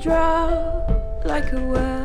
drop like a well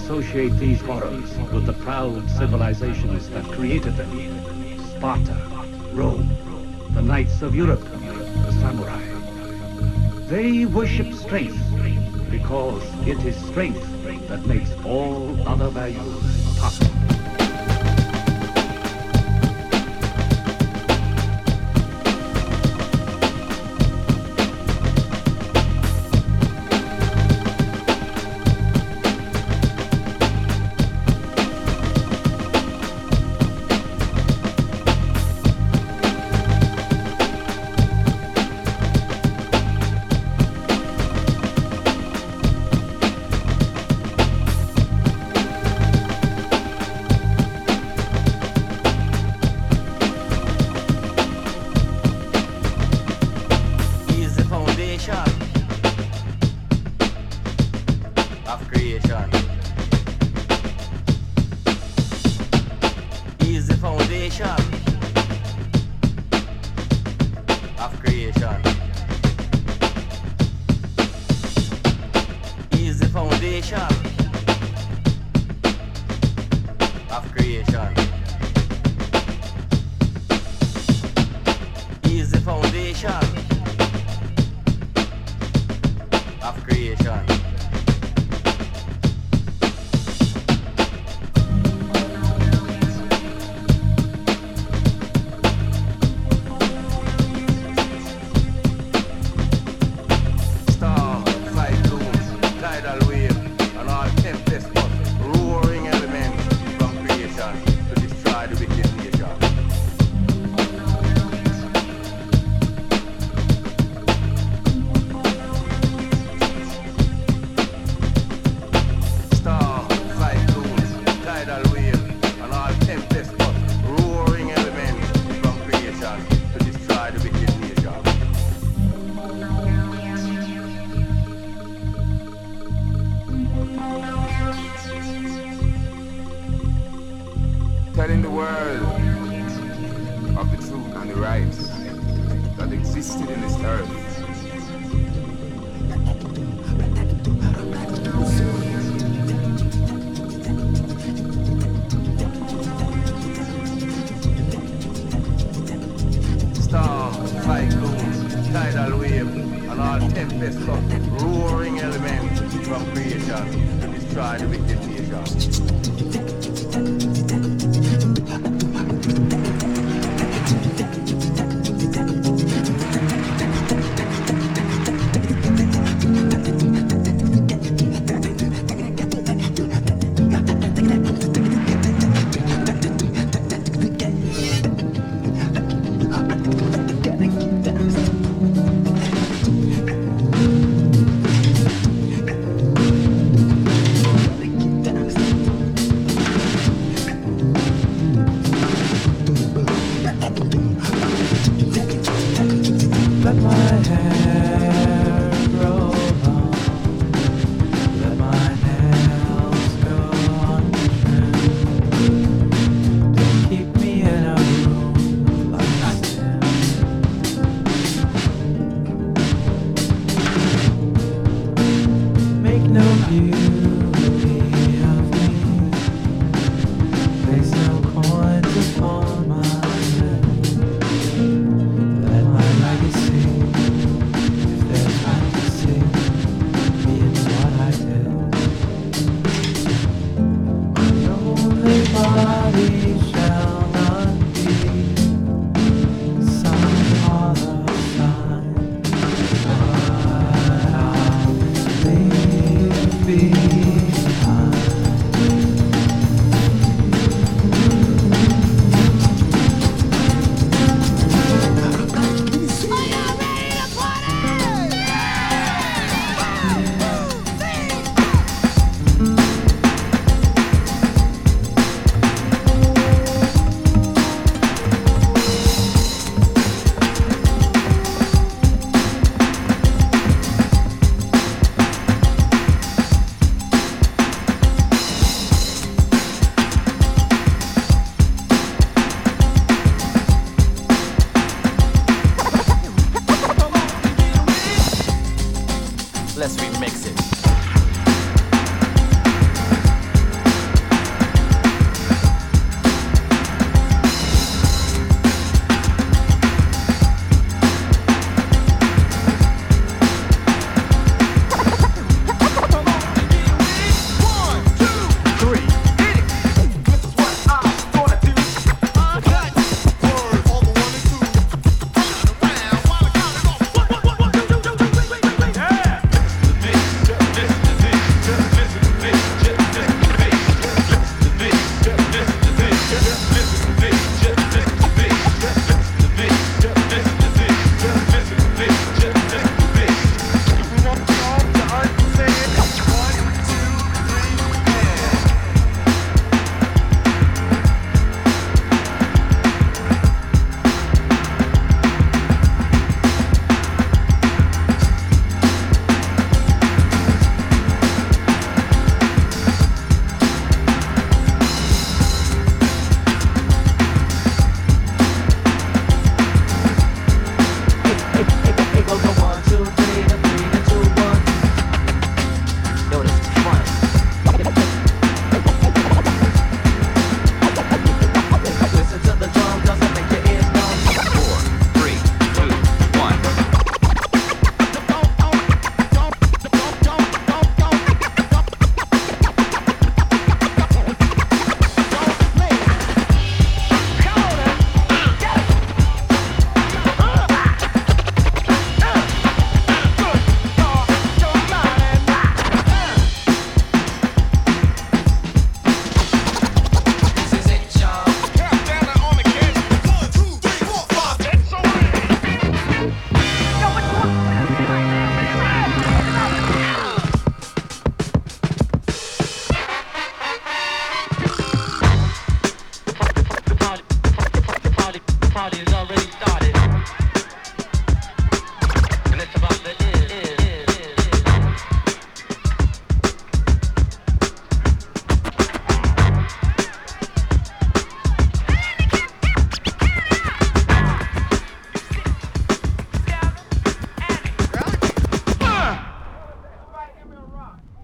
associate these horrors with the proud civilizations that created them. Sparta, Rome, the knights of Europe, the samurai. They worship strength because it is strength that makes all other values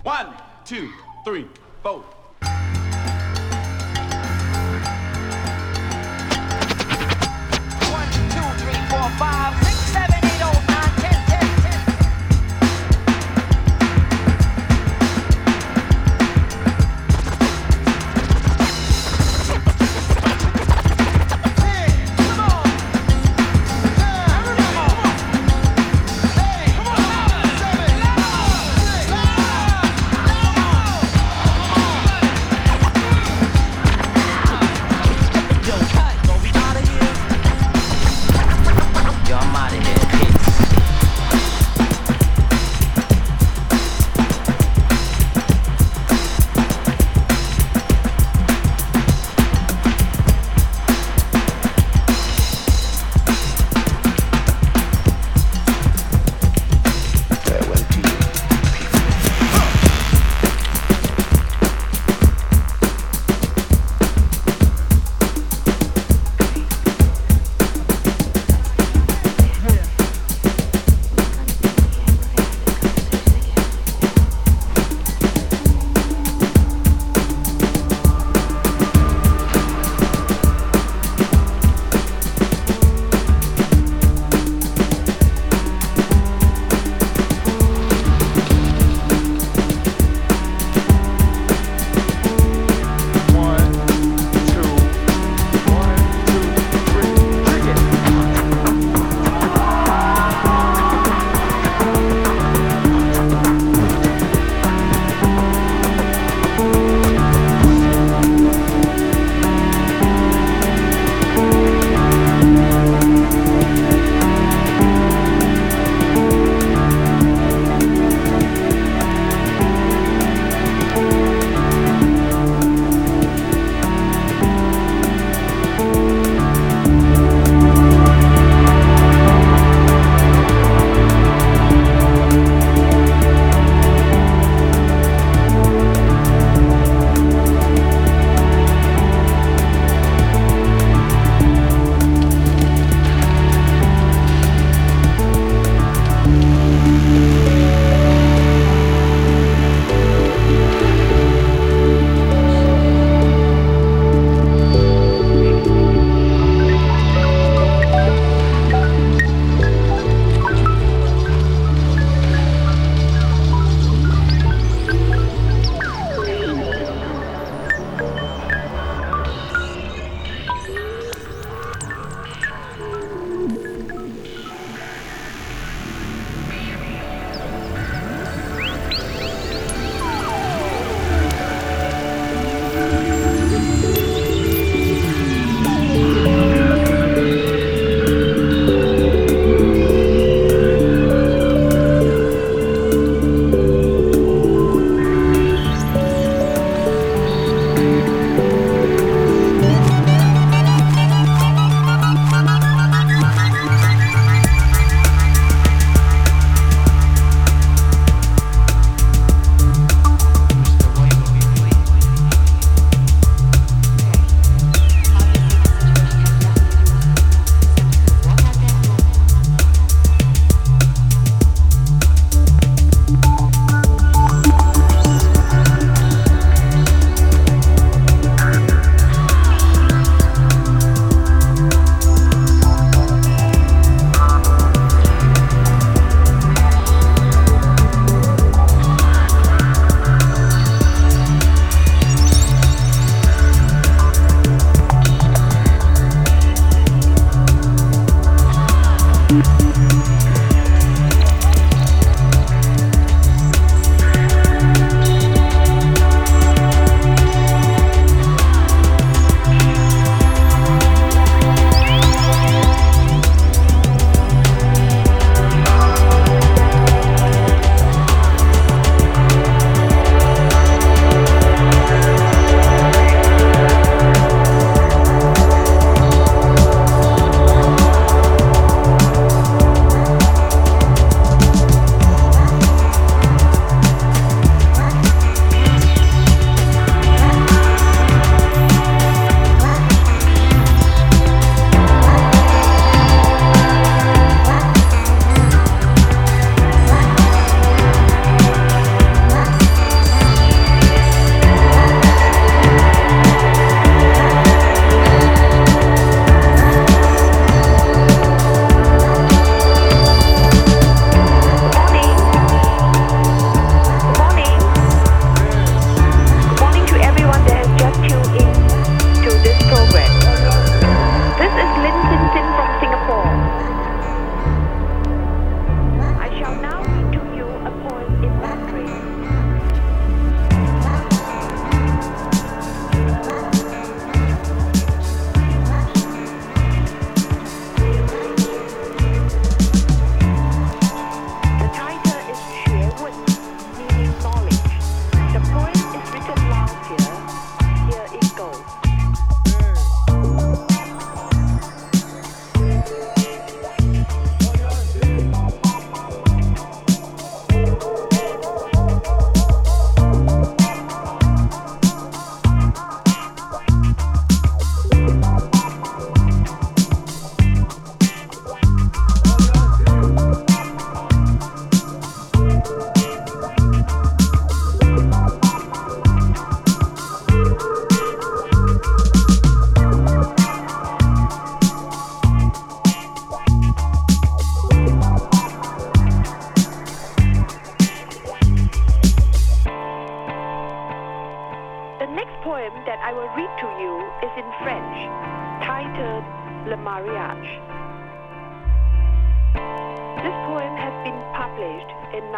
One, two, three, four. One, two, three, four, five.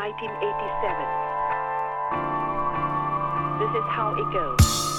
1987. This is how it goes.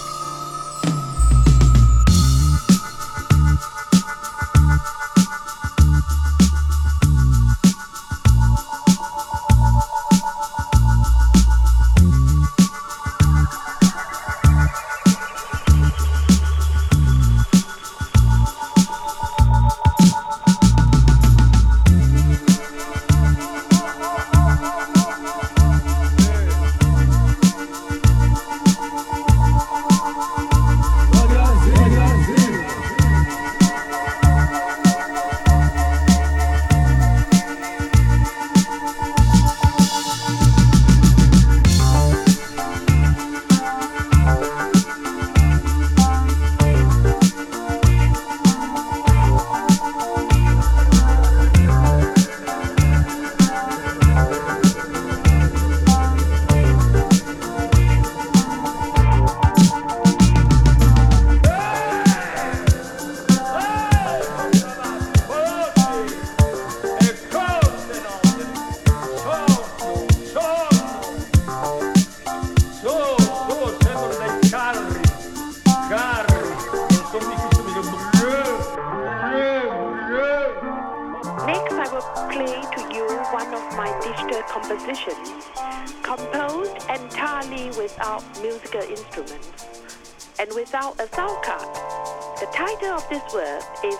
this work is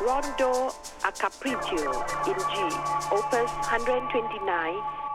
Rondo a Capriccio in G, opus 129.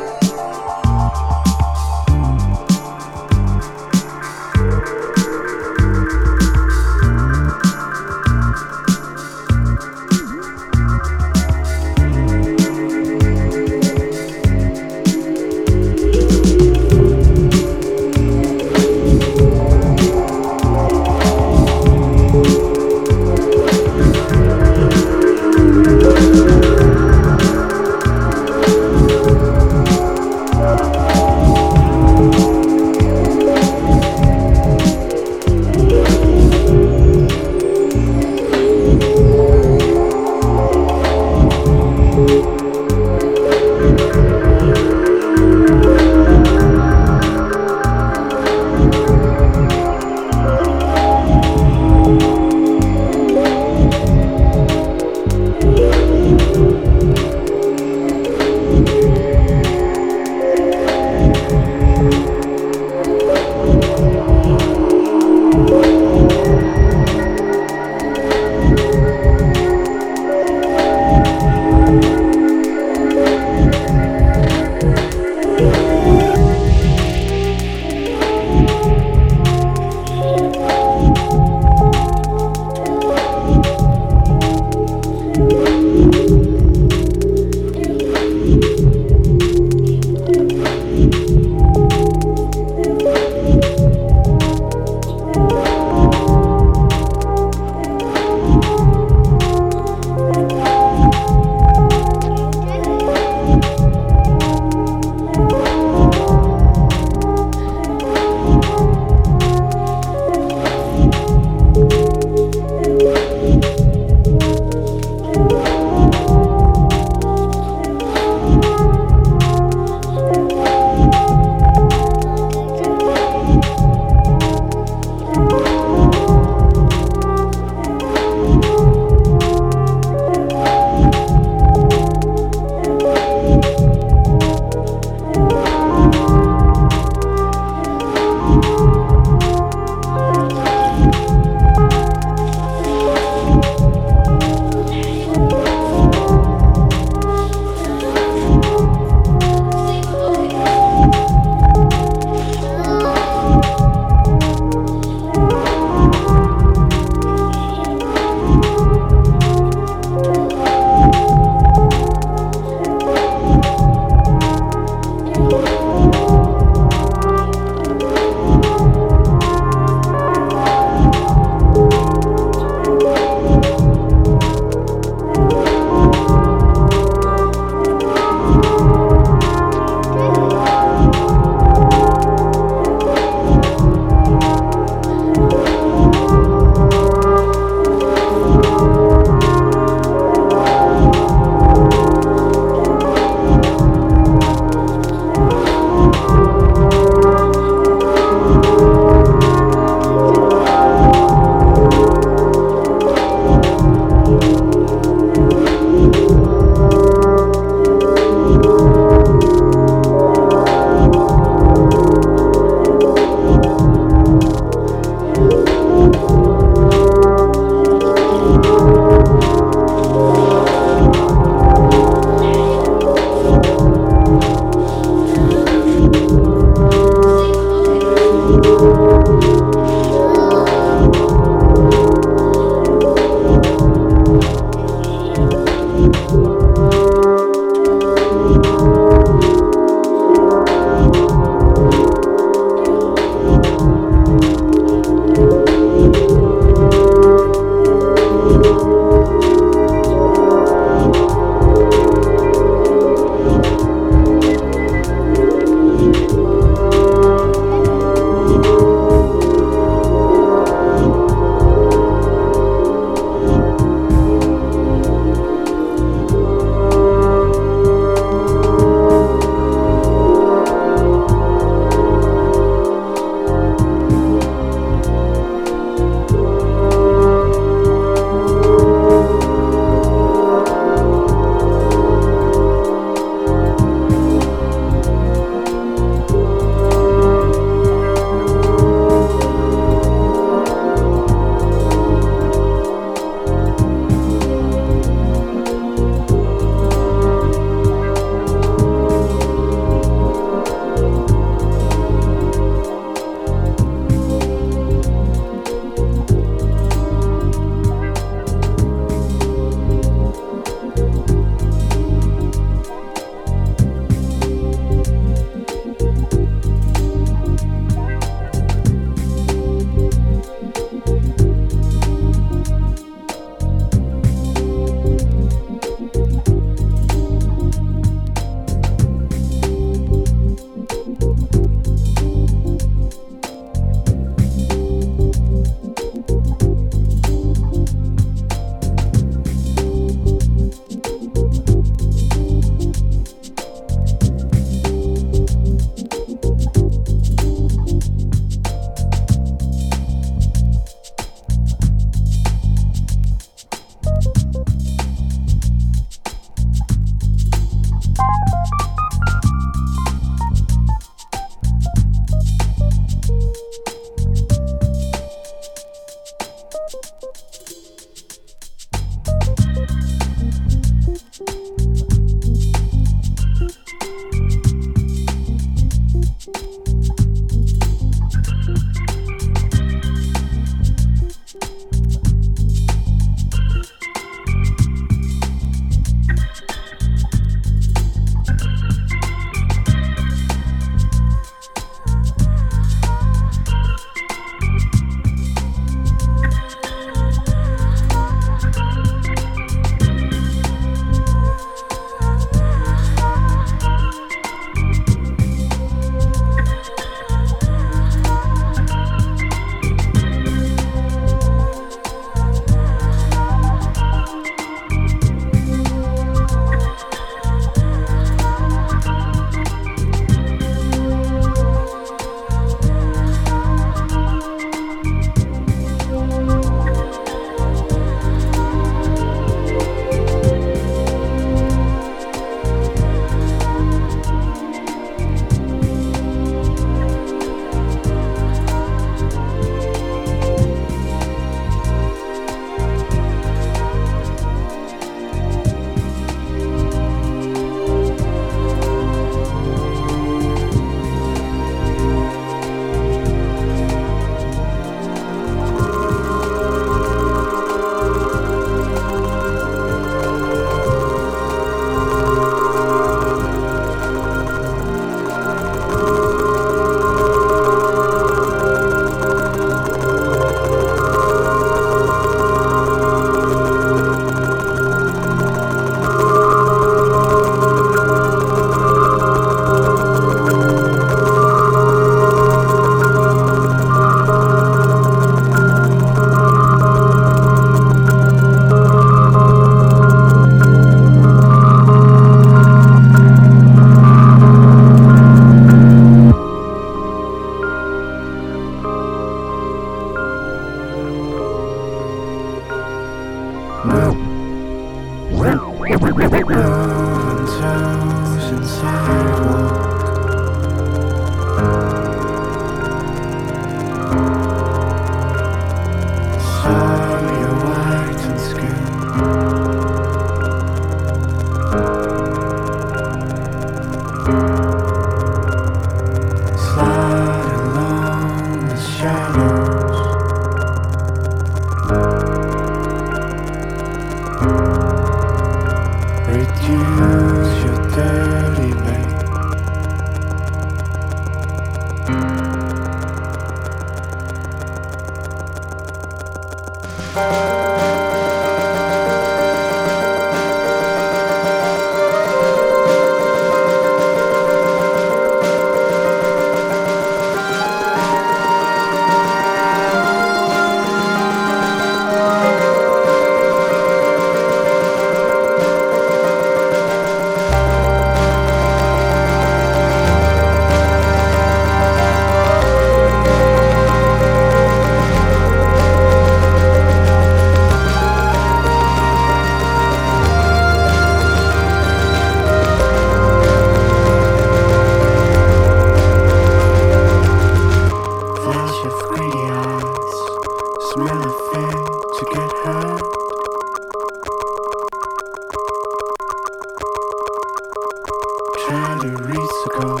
Across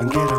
and get up.